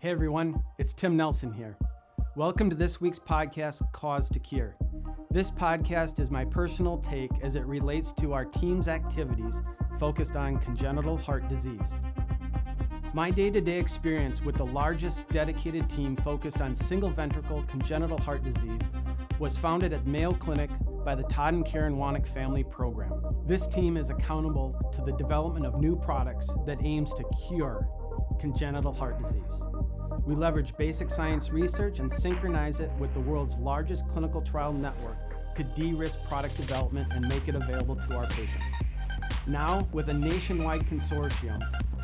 Hey everyone, it's Tim Nelson here. Welcome to this week's podcast, Cause to Cure. This podcast is my personal take as it relates to our team's activities focused on congenital heart disease. My day to day experience with the largest dedicated team focused on single ventricle congenital heart disease was founded at Mayo Clinic by the Todd and Karen Wanek Family Program. This team is accountable to the development of new products that aims to cure congenital heart disease. We leverage basic science research and synchronize it with the world's largest clinical trial network to de risk product development and make it available to our patients. Now, with a nationwide consortium,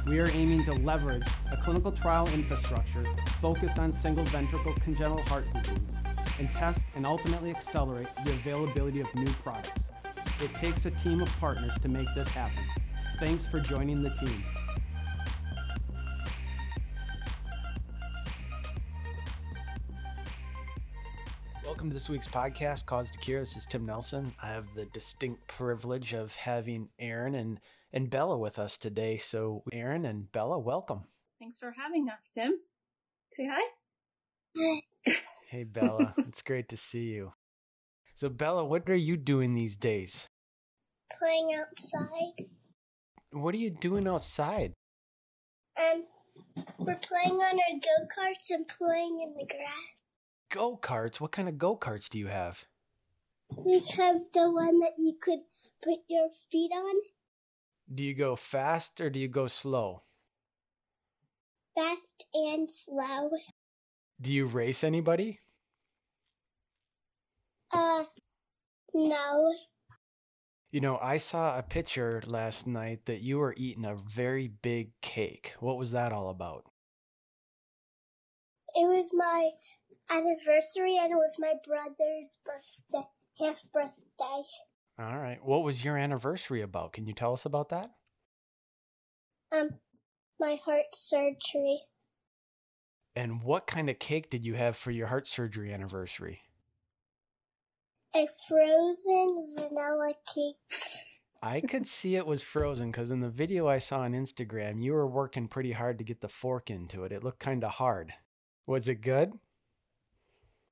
we are aiming to leverage a clinical trial infrastructure focused on single ventricle congenital heart disease and test and ultimately accelerate the availability of new products. It takes a team of partners to make this happen. Thanks for joining the team. Welcome to this week's podcast, Cause to Cure. This is Tim Nelson. I have the distinct privilege of having Aaron and, and Bella with us today. So, Aaron and Bella, welcome. Thanks for having us, Tim. Say hi. Hey, Bella. it's great to see you. So, Bella, what are you doing these days? playing outside. What are you doing outside? Um, we're playing on our go karts and playing in the grass. Go karts? What kind of go karts do you have? We have the one that you could put your feet on, Do you go fast or do you go slow? fast and slow. Do you race anybody? Uh, no. You know, I saw a picture last night that you were eating a very big cake. What was that all about? It was my anniversary and it was my brother's birthday, half birthday. All right. What was your anniversary about? Can you tell us about that? Um, my heart surgery. And what kind of cake did you have for your heart surgery anniversary? A frozen vanilla cake. I could see it was frozen because in the video I saw on Instagram, you were working pretty hard to get the fork into it. It looked kind of hard. Was it good?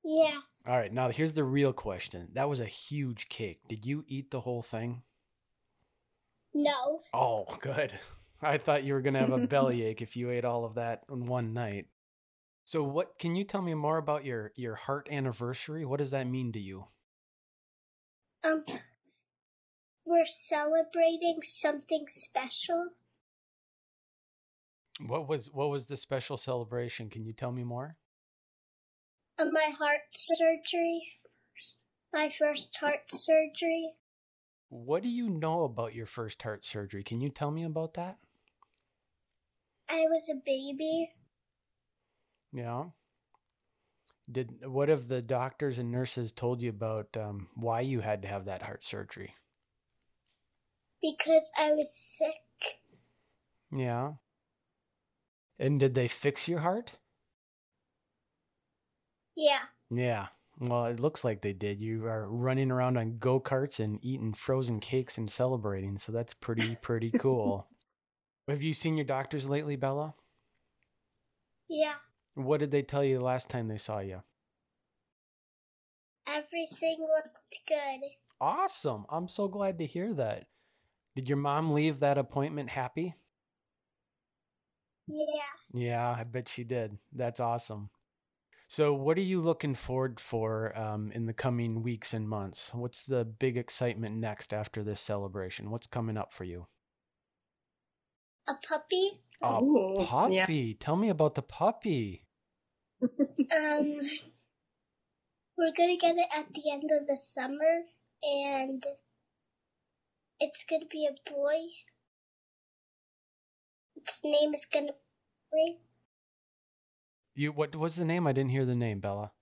Yeah. All right, now here's the real question. That was a huge cake. Did you eat the whole thing? No. Oh, good. I thought you were going to have a bellyache if you ate all of that in one night. So what can you tell me more about your your heart anniversary? What does that mean to you? Um, we're celebrating something special. What was what was the special celebration? Can you tell me more? Of my heart surgery. My first heart surgery. What do you know about your first heart surgery? Can you tell me about that? I was a baby. Yeah. Did what have the doctors and nurses told you about um, why you had to have that heart surgery? because I was sick. Yeah. And did they fix your heart? Yeah. Yeah. Well, it looks like they did. You are running around on go karts and eating frozen cakes and celebrating. So that's pretty, pretty cool. Have you seen your doctors lately, Bella? Yeah. What did they tell you the last time they saw you? Everything looked good. Awesome. I'm so glad to hear that. Did your mom leave that appointment happy? Yeah. Yeah, I bet she did. That's awesome. So, what are you looking forward for um, in the coming weeks and months? What's the big excitement next after this celebration? What's coming up for you? A puppy. A Ooh, yeah. puppy. Tell me about the puppy. Um, we're gonna get it at the end of the summer, and it's gonna be a boy. Its name is gonna be You what was the name? I didn't hear the name, Bella.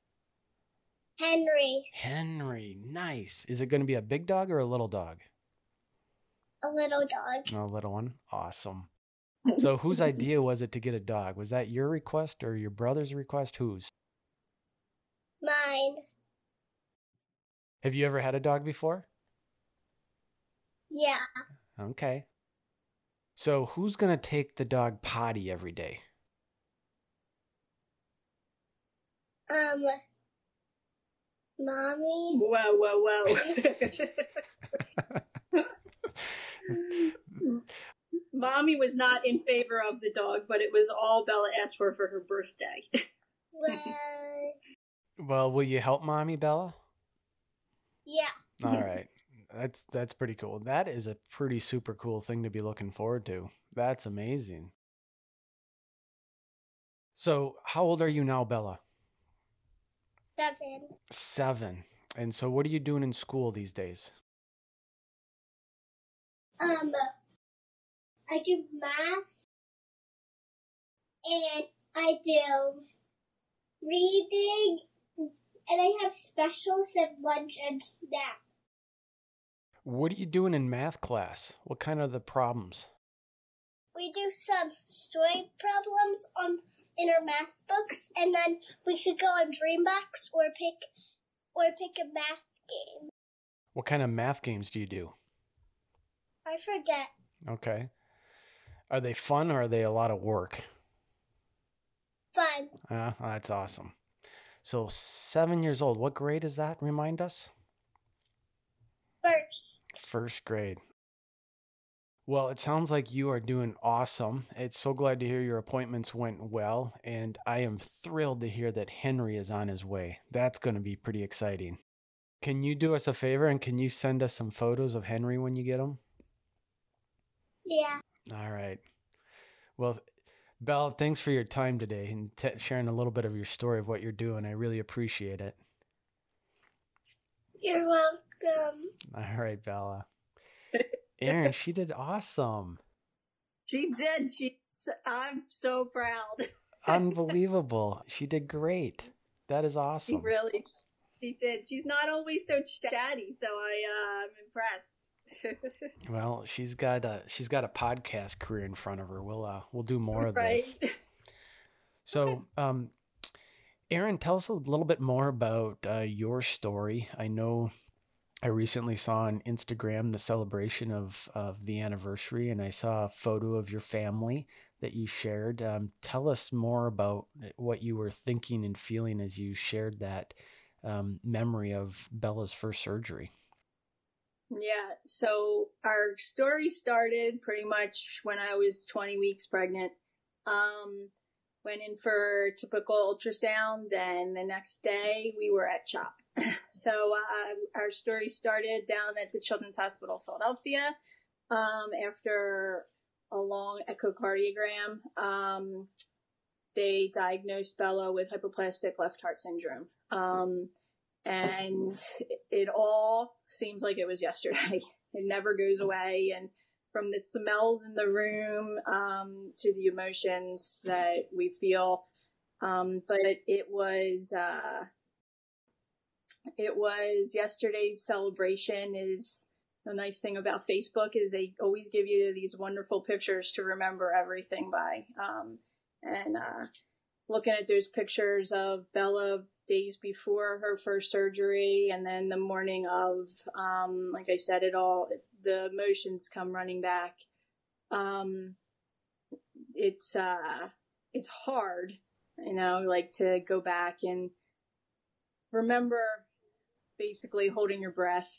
Henry, Henry. Nice. Is it going to be a big dog or a little dog? a little dog. A little one. Awesome. So, whose idea was it to get a dog? Was that your request or your brother's request? Whose? Mine. Have you ever had a dog before? Yeah. Okay. So, who's going to take the dog potty every day? Um, mommy. Whoa, whoa, whoa. Mommy was not in favor of the dog, but it was all Bella asked for for her birthday. Well, Well, will you help mommy, Bella? yeah. All right. That's that's pretty cool. That is a pretty super cool thing to be looking forward to. That's amazing. So, how old are you now, Bella? Seven. 7. And so what are you doing in school these days? Um, I do math, and I do reading, and I have specials at lunch and snack. What are you doing in math class? What kind of the problems? We do some story problems on in our math books, and then we could go on Dreambox or pick or pick a math game. What kind of math games do you do? I forget. Okay. Are they fun or are they a lot of work? Fun. Ah, that's awesome. So, 7 years old. What grade is that? Remind us. First. First grade. Well, it sounds like you are doing awesome. It's so glad to hear your appointments went well, and I am thrilled to hear that Henry is on his way. That's going to be pretty exciting. Can you do us a favor and can you send us some photos of Henry when you get them? Yeah. All right. Well, Belle, thanks for your time today and t- sharing a little bit of your story of what you're doing. I really appreciate it. You're welcome. All right, Bella. Aaron, she did awesome. she did. She. I'm so proud. Unbelievable. She did great. That is awesome. She really. She did. She's not always so chatty, so I uh, I'm impressed. Well, she's got a she's got a podcast career in front of her. We'll uh we'll do more of this. right. So, um, Aaron, tell us a little bit more about uh, your story. I know I recently saw on Instagram the celebration of of the anniversary, and I saw a photo of your family that you shared. Um, tell us more about what you were thinking and feeling as you shared that um, memory of Bella's first surgery. Yeah, so our story started pretty much when I was 20 weeks pregnant. Um, went in for typical ultrasound, and the next day we were at CHOP. so uh, our story started down at the Children's Hospital Philadelphia um, after a long echocardiogram. Um, they diagnosed Bella with hypoplastic left heart syndrome. Um, and it all seems like it was yesterday. It never goes away. And from the smells in the room um, to the emotions that we feel. Um, but it was uh, it was yesterday's celebration. Is the nice thing about Facebook is they always give you these wonderful pictures to remember everything by. Um, and uh, looking at those pictures of Bella days before her first surgery and then the morning of um, like i said it all the emotions come running back um, it's uh it's hard you know like to go back and remember basically holding your breath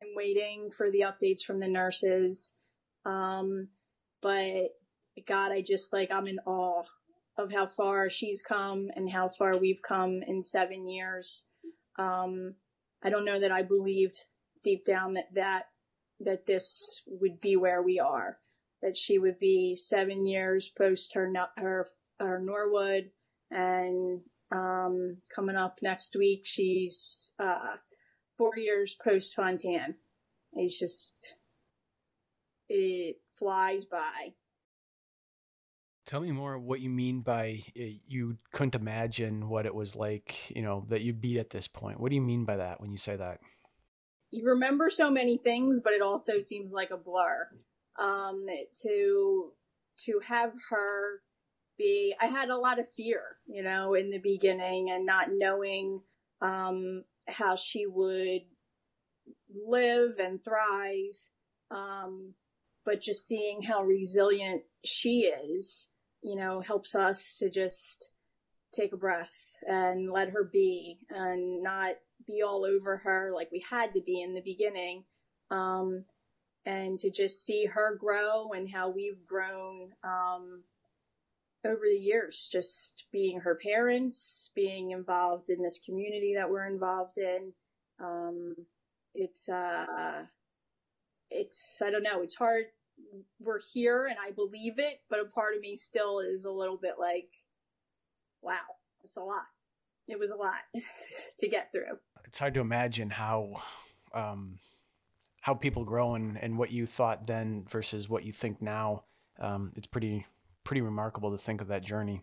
and waiting for the updates from the nurses um but god i just like i'm in awe of how far she's come and how far we've come in seven years. Um, I don't know that I believed deep down that that that this would be where we are. That she would be seven years post her her her Norwood, and um, coming up next week she's uh, four years post Fontan. It's just it flies by. Tell me more what you mean by uh, you couldn't imagine what it was like, you know, that you'd be at this point. What do you mean by that when you say that? You remember so many things, but it also seems like a blur. Um, to to have her be, I had a lot of fear, you know, in the beginning, and not knowing um, how she would live and thrive. Um, but just seeing how resilient she is you know, helps us to just take a breath and let her be and not be all over her like we had to be in the beginning. Um, and to just see her grow and how we've grown um, over the years, just being her parents, being involved in this community that we're involved in. Um, it's, uh, it's, I don't know, it's hard. We're here and I believe it, but a part of me still is a little bit like, wow, it's a lot. It was a lot to get through. It's hard to imagine how, um, how people grow and, and what you thought then versus what you think now. Um, it's pretty pretty remarkable to think of that journey.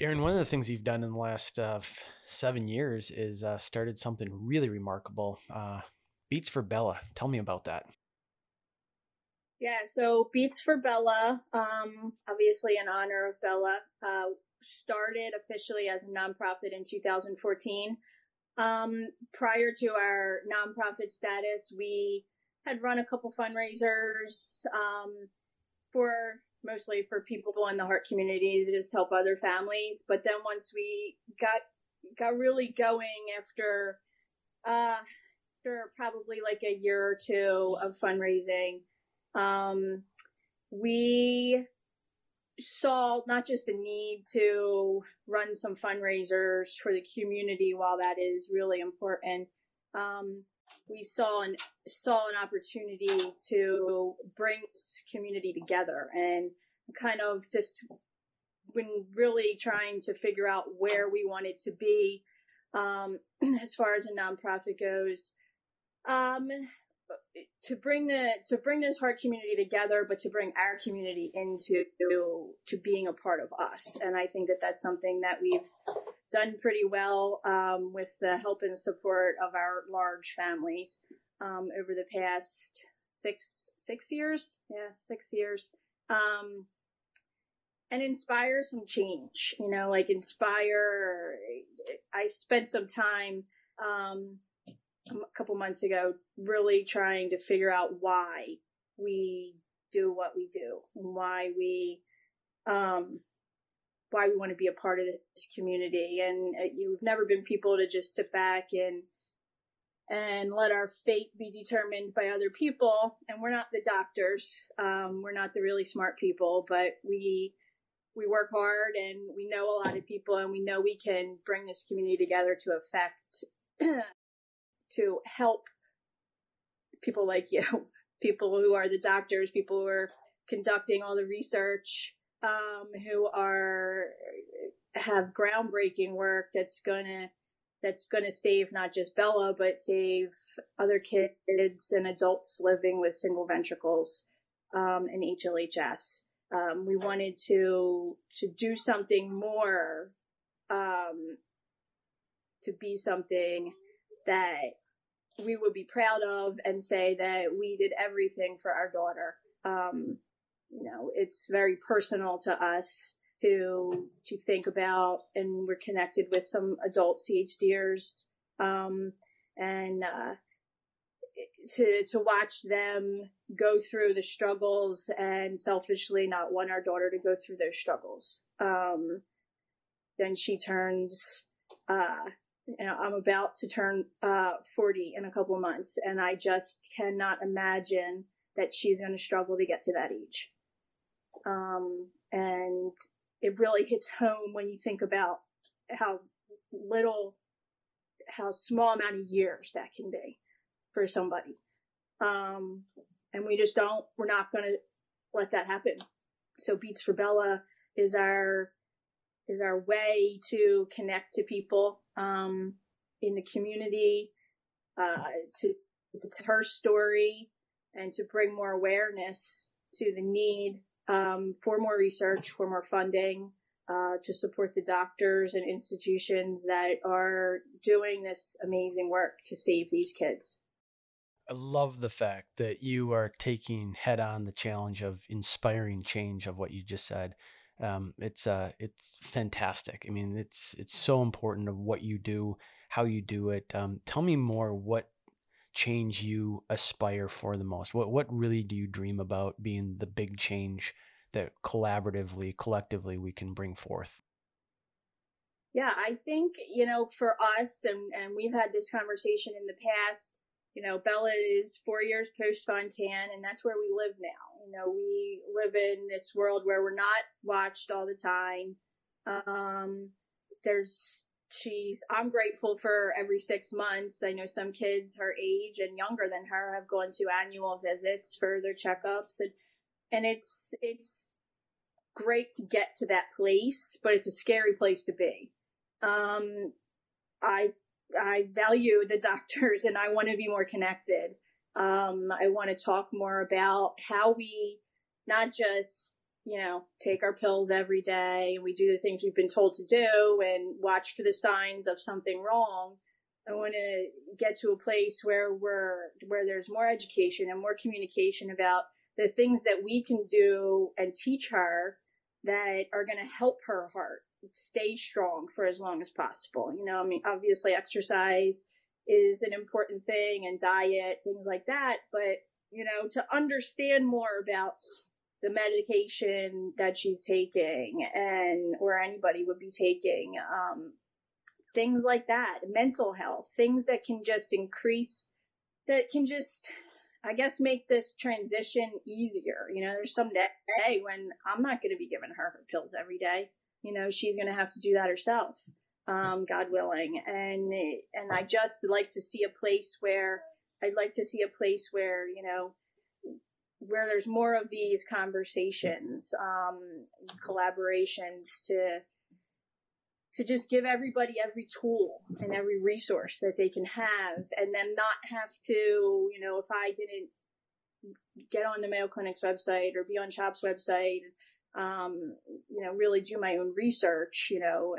Aaron, one of the things you've done in the last uh, seven years is uh, started something really remarkable. Uh, Beats for Bella. Tell me about that. Yeah, so Beats for Bella, um, obviously in honor of Bella, uh, started officially as a nonprofit in 2014. Um, prior to our nonprofit status, we had run a couple fundraisers um, for mostly for people in the heart community to just help other families. But then once we got got really going after uh, after probably like a year or two of fundraising, um, we saw not just the need to run some fundraisers for the community while that is really important. Um, we saw an saw an opportunity to bring community together and kind of just when really trying to figure out where we wanted to be um, as far as a nonprofit goes. Um, to bring the to bring this heart community together, but to bring our community into to being a part of us. And I think that that's something that we've done pretty well um, with the help and support of our large families um, over the past six six years. Yeah, six years. Um, and inspire some change. You know, like inspire. I spent some time um, a couple months ago really trying to figure out why we do what we do why we um why we want to be a part of this community. And uh, you've never been people to just sit back and and let our fate be determined by other people. And we're not the doctors. Um, we're not the really smart people but we we work hard and we know a lot of people and we know we can bring this community together to affect to help people like you, people who are the doctors, people who are conducting all the research, um, who are have groundbreaking work that's gonna that's gonna save not just Bella but save other kids and adults living with single ventricles um, and HLHS. Um, we wanted to to do something more um, to be something that we would be proud of and say that we did everything for our daughter. Um, you know, it's very personal to us to to think about, and we're connected with some adult CHDers, um, and uh, to to watch them go through the struggles and selfishly not want our daughter to go through those struggles. Um, then she turns uh, you know, I'm about to turn uh, 40 in a couple of months, and I just cannot imagine that she's going to struggle to get to that age. Um, and it really hits home when you think about how little, how small amount of years that can be for somebody. Um, and we just don't, we're not going to let that happen. So Beats for Bella is our is our way to connect to people um, in the community, uh, to it's her story, and to bring more awareness to the need um, for more research, for more funding, uh, to support the doctors and institutions that are doing this amazing work to save these kids. I love the fact that you are taking head on the challenge of inspiring change of what you just said um, it's uh, it's fantastic. I mean, it's it's so important of what you do, how you do it. Um, tell me more. What change you aspire for the most? What what really do you dream about being the big change that collaboratively, collectively, we can bring forth? Yeah, I think, you know, for us, and, and we've had this conversation in the past, you know, Bella is four years post Fontan, and that's where we live now. You know, we live in this world where we're not watched all the time. Um, there's, she's, I'm grateful for every six months. I know some kids her age and younger than her have gone to annual visits for their checkups and, and it's, it's great to get to that place, but it's a scary place to be. Um, I I value the doctors and I want to be more connected. Um, I want to talk more about how we not just you know take our pills every day and we do the things we've been told to do and watch for the signs of something wrong. I want to get to a place where we're where there's more education and more communication about the things that we can do and teach her that are going to help her heart stay strong for as long as possible. You know, I mean, obviously exercise is an important thing and diet, things like that. But, you know, to understand more about the medication that she's taking and or anybody would be taking, um, things like that, mental health, things that can just increase, that can just, I guess, make this transition easier. You know, there's some day when I'm not going to be giving her her pills every day you know, she's going to have to do that herself, um, God willing. And, and I just like to see a place where I'd like to see a place where, you know, where there's more of these conversations, um, collaborations to, to just give everybody every tool and every resource that they can have and then not have to, you know, if I didn't get on the Mayo Clinic's website or be on CHOP's website um, you know, really do my own research, you know,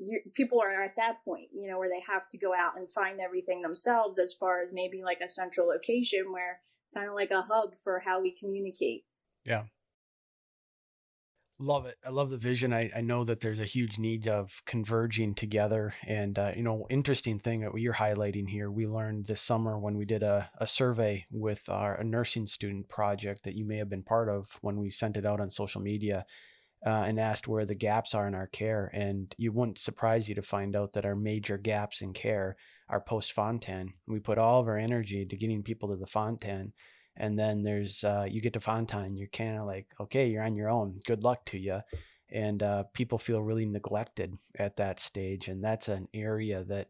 you, people are at that point, you know, where they have to go out and find everything themselves as far as maybe like a central location where kind of like a hub for how we communicate. Yeah. Love it. I love the vision. I, I know that there's a huge need of converging together. And, uh, you know, interesting thing that you're highlighting here, we learned this summer when we did a, a survey with our a nursing student project that you may have been part of when we sent it out on social media uh, and asked where the gaps are in our care. And you wouldn't surprise you to find out that our major gaps in care are post Fontan. We put all of our energy to getting people to the Fontan and then there's uh, you get to Fontan. you're kind of like, okay, you're on your own. Good luck to you. And uh, people feel really neglected at that stage, and that's an area that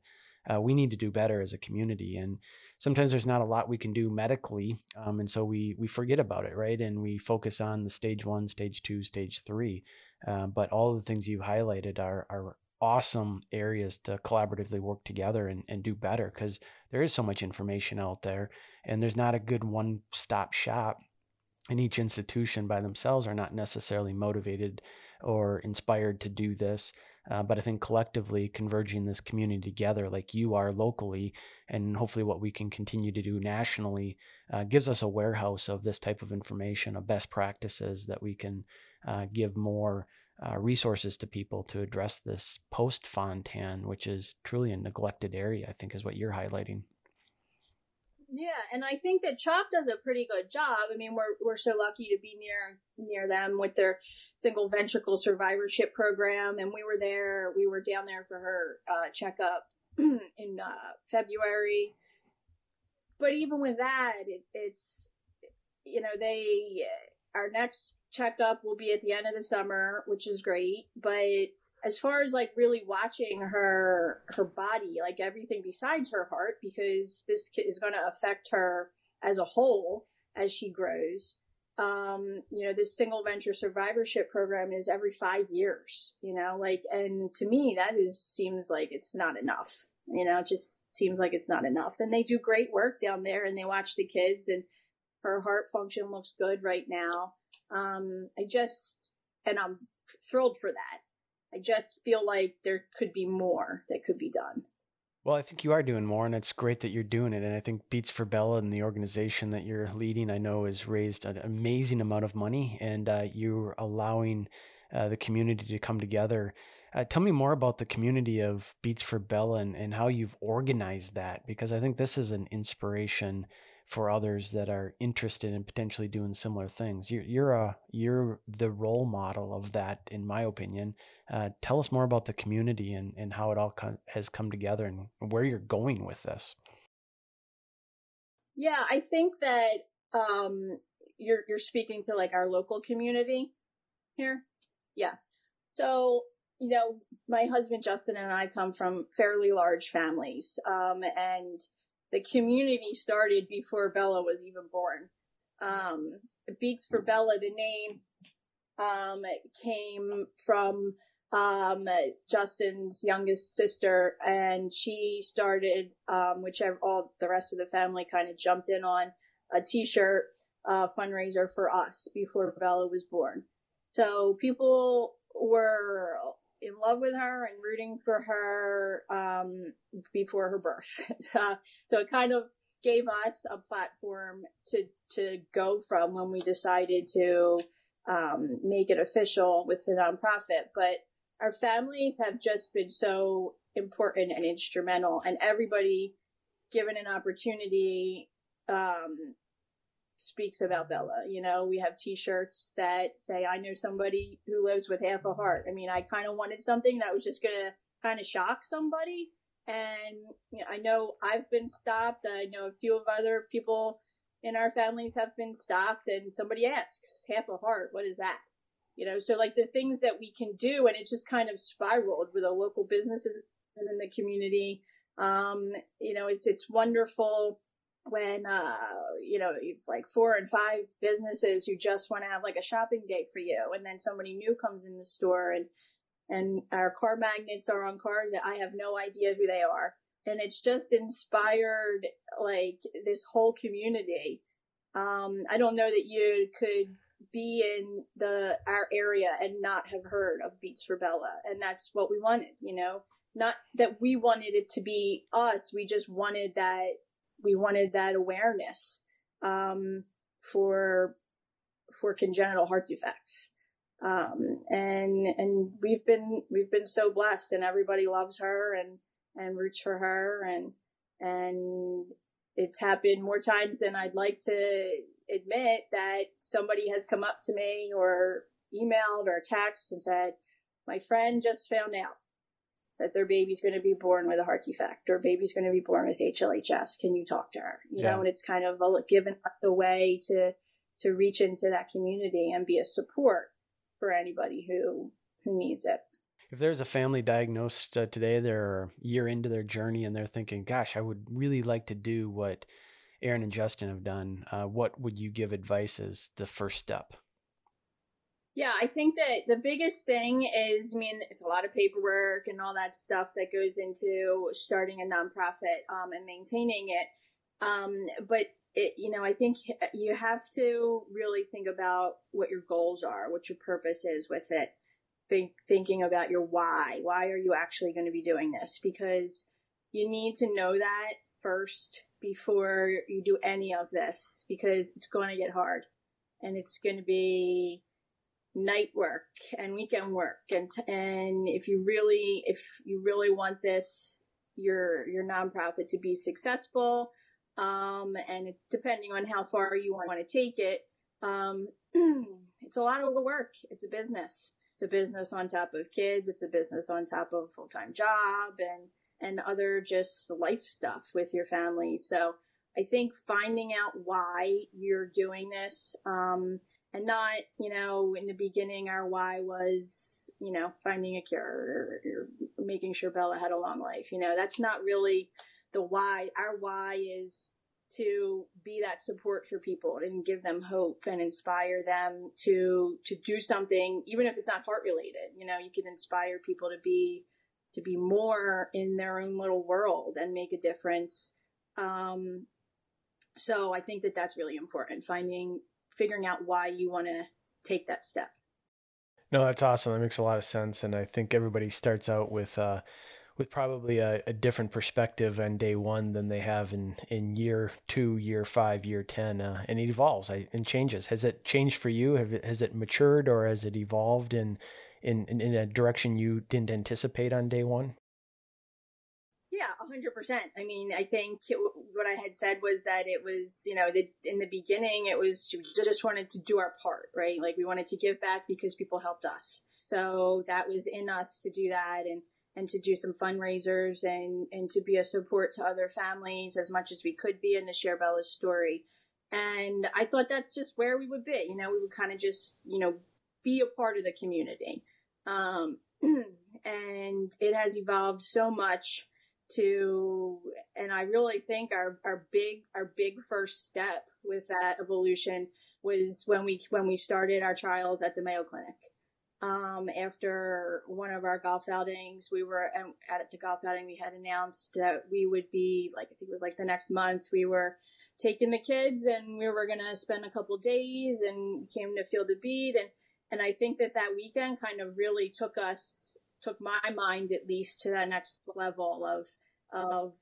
uh, we need to do better as a community. And sometimes there's not a lot we can do medically, um, and so we we forget about it, right? And we focus on the stage one, stage two, stage three. Uh, but all the things you highlighted are are awesome areas to collaboratively work together and, and do better because there is so much information out there and there's not a good one stop shop and each institution by themselves are not necessarily motivated or inspired to do this uh, but i think collectively converging this community together like you are locally and hopefully what we can continue to do nationally uh, gives us a warehouse of this type of information of best practices that we can uh, give more uh, resources to people to address this post Fontan, which is truly a neglected area, I think is what you're highlighting. Yeah, and I think that CHOP does a pretty good job. I mean, we're we're so lucky to be near near them with their single ventricle survivorship program, and we were there. We were down there for her uh, checkup in uh, February. But even with that, it, it's you know they our next checkup will be at the end of the summer, which is great. But as far as like really watching her her body, like everything besides her heart, because this is going to affect her as a whole as she grows. Um, you know, this single ventricle survivorship program is every five years, you know, like, and to me, that is, seems like it's not enough. You know, it just seems like it's not enough. And they do great work down there and they watch the kids and her heart function looks good right now. Um, I just, and I'm thrilled for that. I just feel like there could be more that could be done. Well, I think you are doing more, and it's great that you're doing it. And I think Beats for Bella and the organization that you're leading, I know, has raised an amazing amount of money, and uh, you're allowing uh, the community to come together. Uh, tell me more about the community of Beats for Bella and, and how you've organized that, because I think this is an inspiration for others that are interested in potentially doing similar things. You're you're a you're the role model of that, in my opinion. Uh, tell us more about the community and and how it all has come together and where you're going with this. Yeah, I think that um, you're you're speaking to like our local community here. Yeah. So you know, my husband Justin and I come from fairly large families, um, and the community started before Bella was even born. Um, Beats for Bella, the name, um, came from um, Justin's youngest sister, and she started, um, whichever all the rest of the family kind of jumped in on a T-shirt uh, fundraiser for us before Bella was born. So people were in love with her and rooting for her um, before her birth. so, so it kind of gave us a platform to to go from when we decided to um, make it official with the nonprofit. But our families have just been so important and instrumental, and everybody given an opportunity um, speaks about Bella. You know, we have T-shirts that say, "I know somebody who lives with half a heart." I mean, I kind of wanted something that was just gonna kind of shock somebody. And you know, I know I've been stopped. I know a few of other people in our families have been stopped, and somebody asks, "Half a heart? What is that?" You know, so like the things that we can do, and it just kind of spiraled with the local businesses in the community. Um, you know, it's it's wonderful when uh you know like four and five businesses who just want to have like a shopping day for you and then somebody new comes in the store and and our car magnets are on cars that I have no idea who they are. And it's just inspired like this whole community. Um I don't know that you could be in the our area and not have heard of Beats for Bella and that's what we wanted you know? Not that we wanted it to be us we just wanted that we wanted that awareness um, for for congenital heart defects. Um, and and we've been we've been so blessed, and everybody loves her and and roots for her, and and it's happened more times than I'd like to admit that somebody has come up to me or emailed or texted and said, "My friend just found out that their baby's going to be born with a heart defect or baby's going to be born with HLHS. Can you talk to her? You yeah. know, and it's kind of a, given the way to to reach into that community and be a support for anybody who who needs it. If there's a family diagnosed uh, today, they're a year into their journey and they're thinking, "Gosh, I would really like to do what Aaron and Justin have done." Uh, what would you give advice as the first step? Yeah, I think that the biggest thing is, I mean, it's a lot of paperwork and all that stuff that goes into starting a nonprofit um, and maintaining it. Um, but it, you know, I think you have to really think about what your goals are, what your purpose is with it. Think, thinking about your why. Why are you actually going to be doing this? Because you need to know that first before you do any of this because it's going to get hard and it's going to be night work and weekend work. And and if you really if you really want this your your nonprofit to be successful um and depending on how far you want to take it um it's a lot of work. It's a business. It's a business on top of kids. It's a business on top of a full-time job and and other just life stuff with your family. So i think finding out why you're doing this um and not, you know, in the beginning, our why was, you know, finding a cure or, or, making sure Bella had a long life. You know, that's not really the why. Our why is to be that support for people and give them hope and inspire them to to do something, even if it's not heart related. You know, you can inspire people to be to be more in their own little world and make a difference. Um, so I think that that's really important. Finding figuring out why you want to take that step. No, that's awesome. That makes a lot of sense, and I think everybody starts out with uh, with probably a, a, different perspective on day one than they have in in year two, year five, year ten, uh, and it evolves and changes. Has it changed for you? It, has it matured, or has it evolved in, in in a direction you didn't anticipate on day one? Yeah, hundred percent. I mean, I think it, what I had said was that it was, you know, the, in the beginning, it was just wanted to do our part, right? Like we wanted to give back because people helped us. So that was in us to do that and, and to do some fundraisers and, and to be a support to other families as much as we could be and to share Bella's story. And I thought that's just where we would be. You know, we would kind of just, you know, be a part of the community. Um, and it has evolved so much to and I really think our our big our big first step with that evolution was when we when we started our trials at the Mayo Clinic. Um, after one of our golf outings, we were at the golf outing. We had announced that we would be like I think it was like the next month. We were taking the kids and we were gonna spend a couple days and came to feel the beat and and I think that that weekend kind of really took us took my mind at least to that next level of of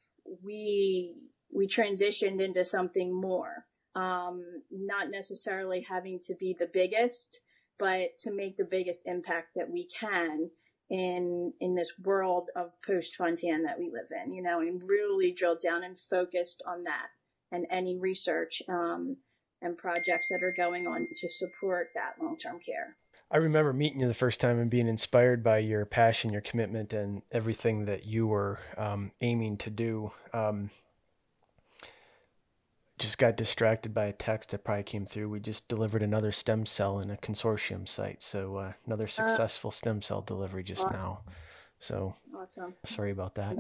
we we transitioned into something more. Um, not necessarily having to be the biggest but to make the biggest impact that we can in in this world of post Fontan that we live in you know and really drilled down and focused on that and any research um, and projects that are going on to support that long-term care I remember meeting you the first time and being inspired by your passion, your commitment, and everything that you were um, aiming to do. Um, just got distracted by a text that probably came through. We just delivered another stem cell in a consortium site. So uh, another uh, successful uh, stem cell delivery just awesome. now. So awesome. Sorry about that.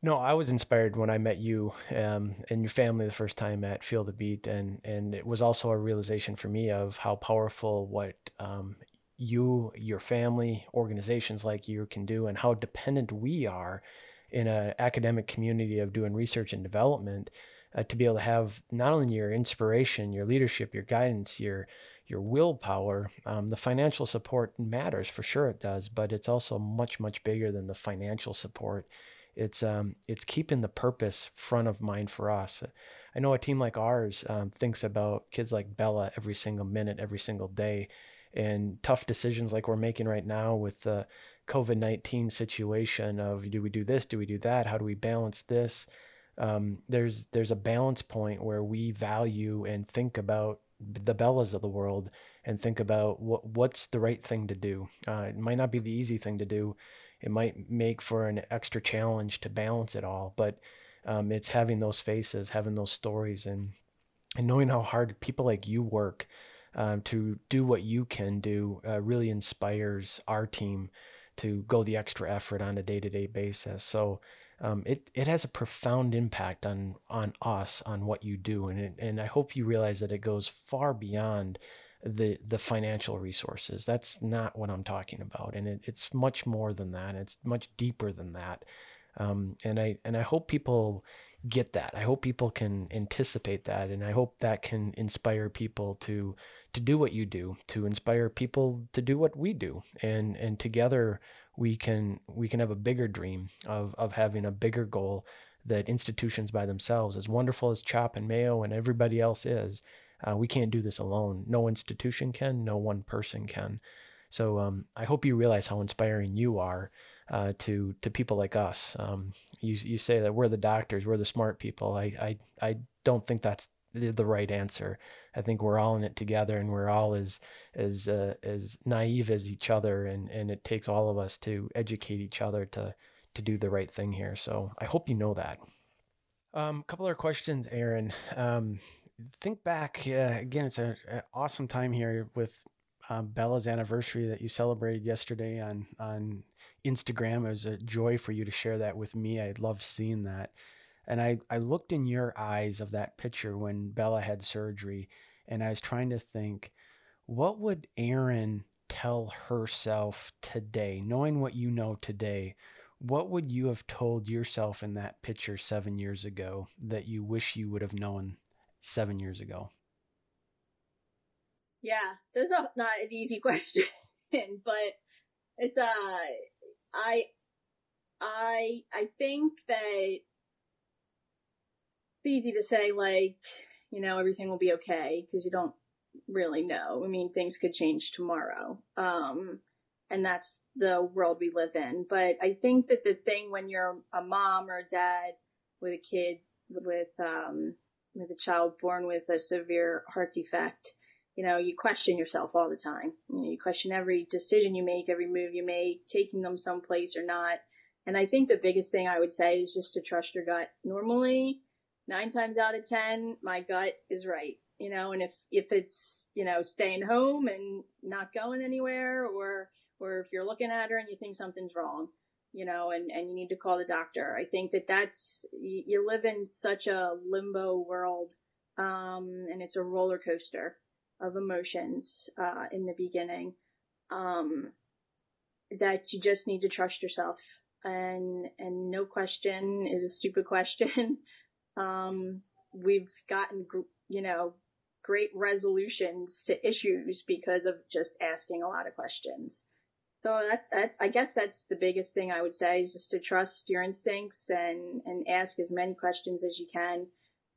No, I was inspired when I met you um, and your family the first time at Feel the Beat, and and it was also a realization for me of how powerful what um, you, your family, organizations like you can do, and how dependent we are in an academic community of doing research and development uh, to be able to have not only your inspiration, your leadership, your guidance, your your willpower, um, the financial support matters for sure it does, but it's also much much bigger than the financial support. It's um, it's keeping the purpose front of mind for us. I know a team like ours um, thinks about kids like Bella every single minute, every single day, and tough decisions like we're making right now with the COVID 19 situation of do we do this, do we do that, how do we balance this? Um, there's there's a balance point where we value and think about the Bellas of the world and think about what what's the right thing to do. Uh, it might not be the easy thing to do. It might make for an extra challenge to balance it all, but um, it's having those faces, having those stories, and and knowing how hard people like you work um, to do what you can do uh, really inspires our team to go the extra effort on a day-to-day basis. So um, it, it has a profound impact on on us on what you do and it, and I hope you realize that it goes far beyond the the financial resources. That's not what I'm talking about and it, it's much more than that. It's much deeper than that. Um, and I and I hope people get that. I hope people can anticipate that and I hope that can inspire people to to do what you do, to inspire people to do what we do. And and together we can we can have a bigger dream of of having a bigger goal that institutions by themselves as wonderful as CHOP and Mayo and everybody else is, uh, we can't do this alone. No institution can, no one person can. So um, I hope you realize how inspiring you are uh, to to people like us. Um, you you say that we're the doctors, we're the smart people. I I I don't think that's the right answer. I think we're all in it together, and we're all as as uh, as naive as each other, and and it takes all of us to educate each other to to do the right thing here. So I hope you know that. A um, couple other questions, Aaron. Um, think back uh, again. It's an awesome time here with uh, Bella's anniversary that you celebrated yesterday on on Instagram. It was a joy for you to share that with me. I love seeing that. And I, I looked in your eyes of that picture when Bella had surgery, and I was trying to think, what would Aaron tell herself today, knowing what you know today? What would you have told yourself in that picture seven years ago that you wish you would have known seven years ago? Yeah, this is not an easy question, but it's uh I I I think that it's easy to say like, you know, everything will be okay because you don't really know. I mean, things could change tomorrow. Um and that's the world we live in. But I think that the thing when you're a mom or a dad with a kid with um, with a child born with a severe heart defect, you know, you question yourself all the time. You, know, you question every decision you make, every move you make, taking them someplace or not. And I think the biggest thing I would say is just to trust your gut. Normally, nine times out of ten, my gut is right. You know, and if if it's you know staying home and not going anywhere, or or if you're looking at her and you think something's wrong, you know, and and you need to call the doctor. I think that that's you, you live in such a limbo world, um, and it's a roller coaster of emotions uh, in the beginning um, that you just need to trust yourself. And and no question is a stupid question. Um, we've gotten you know great resolutions to issues because of just asking a lot of questions. So that's that's i guess that's the biggest thing i would say is just to trust your instincts and and ask as many questions as you can.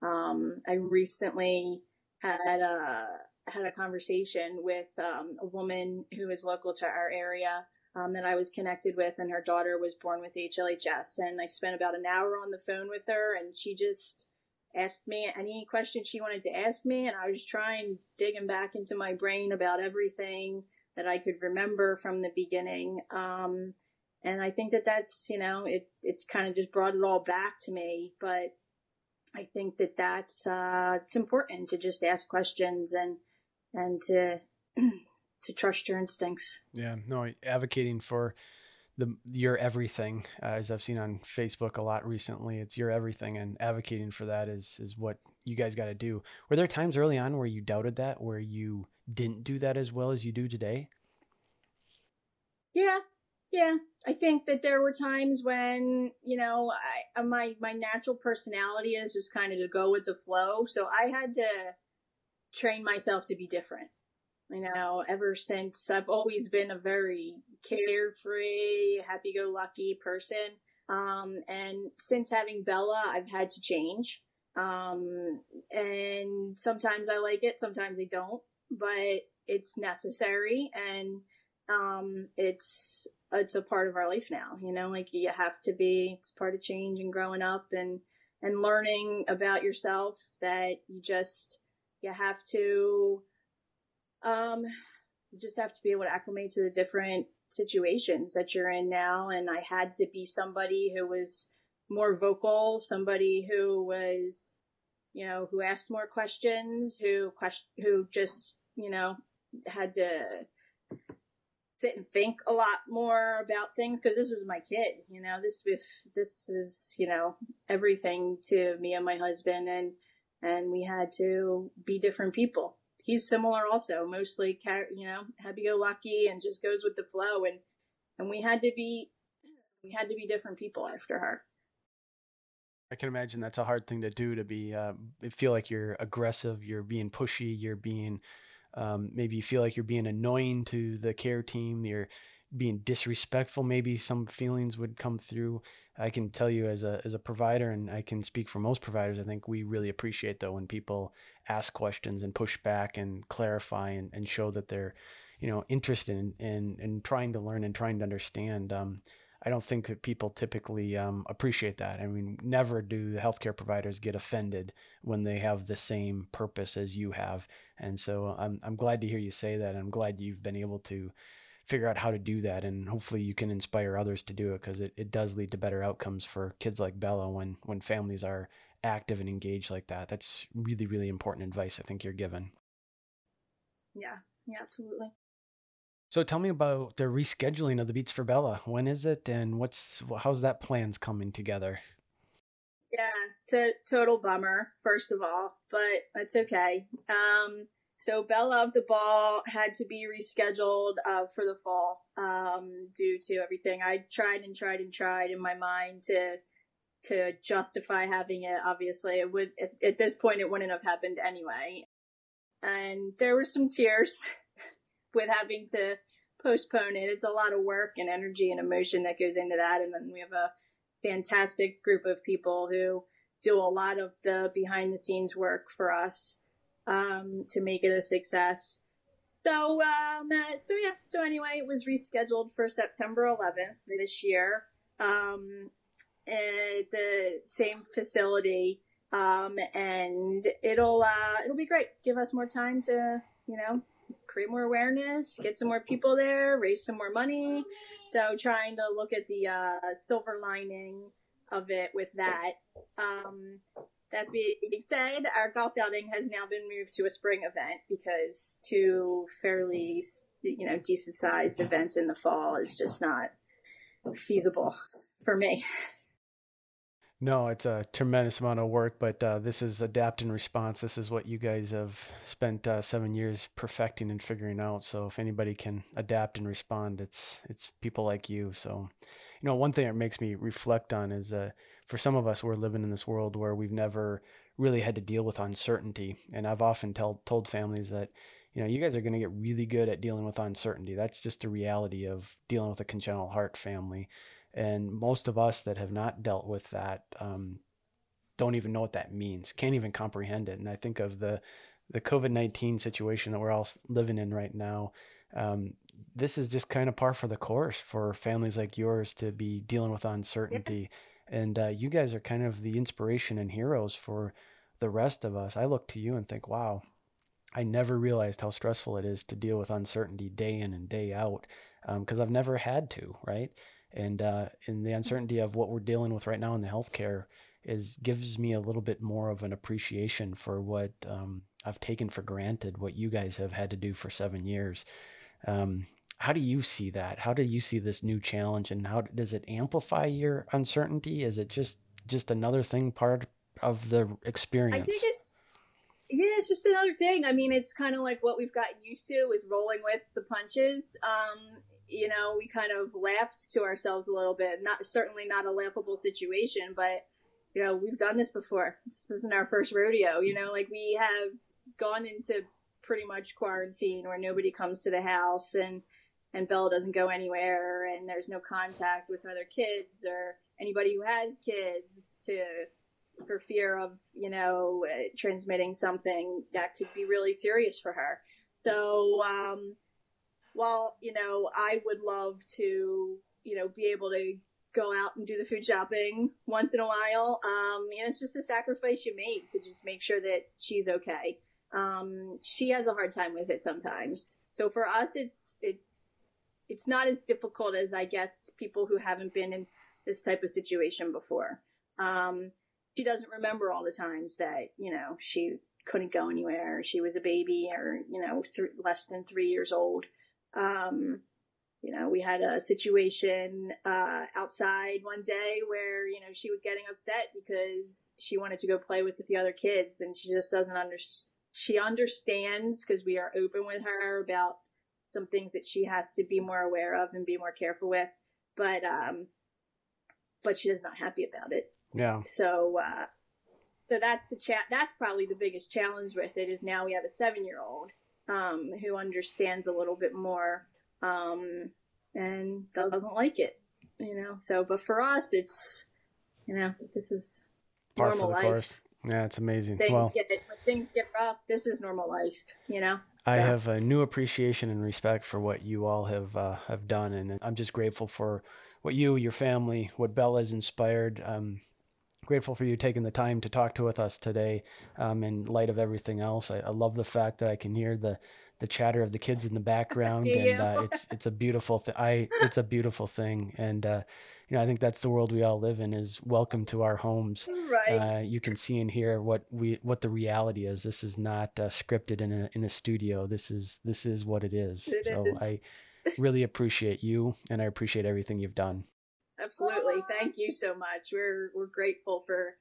Um, i recently had a had a conversation with um, a woman who is local to our area um, that I was connected with, and her daughter was born with HLHS. And I spent about an hour on the phone with her, and she just asked me any question she wanted to ask me, and I was trying digging back into my brain about everything that I could remember from the beginning. Um, and I think that that's you know it it kind of just brought it all back to me, but. I think that that's uh, it's important to just ask questions and and to to trust your instincts. Yeah, no, advocating for the your everything, uh, as I've seen on Facebook a lot recently. It's your everything, and advocating for that is is what you guys got to do. Were there times early on where you doubted that, where you didn't do that as well as you do today? Yeah, yeah. I think that there were times when you know I my my natural personality is just kind of to go with the flow, so I had to train myself to be different. You know, ever since I've always been a very carefree, happy go lucky person. Um, and since having Bella, I've had to change. Um, and sometimes I like it, sometimes I don't, but it's necessary and, um, it's, it's a part of our life now, you know, like you have to be, it's part of change and growing up and, and learning about yourself that you just, you have to um you just have to be able to acclimate to the different situations that you're in now. And I had to be somebody who was more vocal, somebody who was you know, who asked more questions, who question who just, you know, had to sit and think a lot more about things. Because this was my kid, you know, this if this is, you know, everything to me and my husband. And and we had to be different people. He's similar also, mostly, you know, happy-go-lucky and just goes with the flow. And, and we had to be, we had to be different people after her. I can imagine that's a hard thing to do to be, uh, feel like you're aggressive, you're being pushy, you're being, um, maybe you feel like you're being annoying to the care team, you're being disrespectful maybe some feelings would come through i can tell you as a as a provider and i can speak for most providers i think we really appreciate though when people ask questions and push back and clarify and, and show that they're you know interested in, in in trying to learn and trying to understand um, I don't think that people typically um, appreciate that. I mean, never do the healthcare providers get offended when they have the same purpose as you have. And so I'm, I'm glad to hear you say that. I'm glad you've been able to figure out how to do that and hopefully you can inspire others to do it because it, it does lead to better outcomes for kids like bella when when families are active and engaged like that. That's really really important advice i think you're given. Yeah yeah absolutely. So tell me about the rescheduling of the beats for bella. When is it and what's how's that plans coming together? Yeah it's a total bummer first of all but that's okay. Um so Bella of the Ball had to be rescheduled uh, for the fall um, due to everything. I tried and tried and tried in my mind to to justify having it. Obviously, it would at, at this point it wouldn't have happened anyway. And there were some tears with having to postpone it. It's a lot of work and energy and emotion that goes into that. And then we have a fantastic group of people who do a lot of the behind the scenes work for us um, to make it a success. So, um, uh, so yeah. So anyway, it was rescheduled for September 11th this year, um, at the same facility, um, and it'll uh, it'll be great. Give us more time to, you know, create more awareness, get some more people there, raise some more money. So trying to look at the uh, silver lining of it with that. Um, that being said, our golf outing has now been moved to a spring event because two fairly, you know, decent sized events in the fall is just not feasible for me. No, it's a tremendous amount of work, but uh, this is adapt and response. This is what you guys have spent uh, seven years perfecting and figuring out. So if anybody can adapt and respond, it's it's people like you. So, you know, one thing that makes me reflect on is uh, for some of us, we're living in this world where we've never really had to deal with uncertainty, and I've often tell, told families that you know, you guys are going to get really good at dealing with uncertainty. That's just the reality of dealing with a congenital heart family. And most of us that have not dealt with that um, don't even know what that means, can't even comprehend it. And I think of the the COVID nineteen situation that we're all living in right now. Um, this is just kind of par for the course for families like yours to be dealing with uncertainty. Yeah. And uh, you guys are kind of the inspiration and heroes for the rest of us. I look to you and think, wow, I never realized how stressful it is to deal with uncertainty day in and day out because um, I've never had to, right? and uh, and the uncertainty of what we're dealing with right now in the healthcare is gives me a little bit more of an appreciation for what um, I've taken for granted, what you guys have had to do for seven years. Um, how do you see that? How do you see this new challenge, and how does it amplify your uncertainty? Is it just just another thing part of the experience? I think it's yeah, it's just another thing. I mean, it's kind of like what we've gotten used to with rolling with the punches. Um, you know, we kind of laughed to ourselves a little bit. Not certainly not a laughable situation, but you know, we've done this before. This isn't our first rodeo. You know, like we have gone into pretty much quarantine where nobody comes to the house and and Bella doesn't go anywhere and there's no contact with other kids or anybody who has kids to for fear of you know uh, transmitting something that could be really serious for her. So um, while, you know, I would love to, you know, be able to go out and do the food shopping once in a while, um, it's just a sacrifice you make to just make sure that she's okay. Um, she has a hard time with it sometimes. So for us, it's, it's, it's not as difficult as I guess people who haven't been in this type of situation before. Um, she doesn't remember all the times that, you know, she couldn't go anywhere. She was a baby or, you know, th- less than three years old. Um, you know, we had a situation uh, outside one day where you know she was getting upset because she wanted to go play with the other kids, and she just doesn't understand. She understands because we are open with her about some things that she has to be more aware of and be more careful with, but um, but she is not happy about it. Yeah. So uh, so that's the chat. That's probably the biggest challenge with it is now we have a seven year old um, who understands a little bit more um, and doesn't like it, you know. So, but for us, it's you know, this is Par normal life. Course. Yeah, it's amazing. Things well, get when things get rough. This is normal life, you know. I have a new appreciation and respect for what you all have uh, have done, and I'm just grateful for what you, your family, what Bella has inspired. Um, grateful for you taking the time to talk to with us today. Um, in light of everything else, I, I, love the fact that I can hear the the chatter of the kids in the background, and uh, it's it's a beautiful thing. I it's a beautiful thing, and uh, you know I think that's the world we all live in. Is welcome to our homes. Right. Uh, you can see and hear what we what the reality is. This is not uh, scripted in a in a studio. This is this is what it is. It so is. I really appreciate you, and I appreciate everything you've done. Absolutely. Thank you so much. We're we're grateful for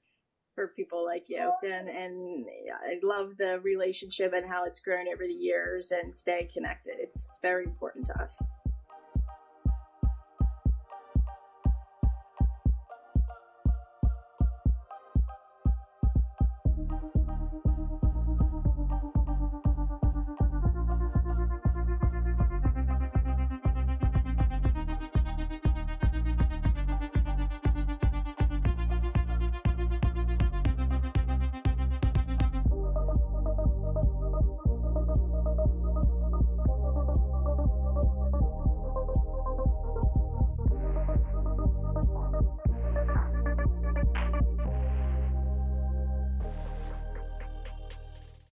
for people like you and and I love the relationship and how it's grown over the years and staying connected. It's very important to us.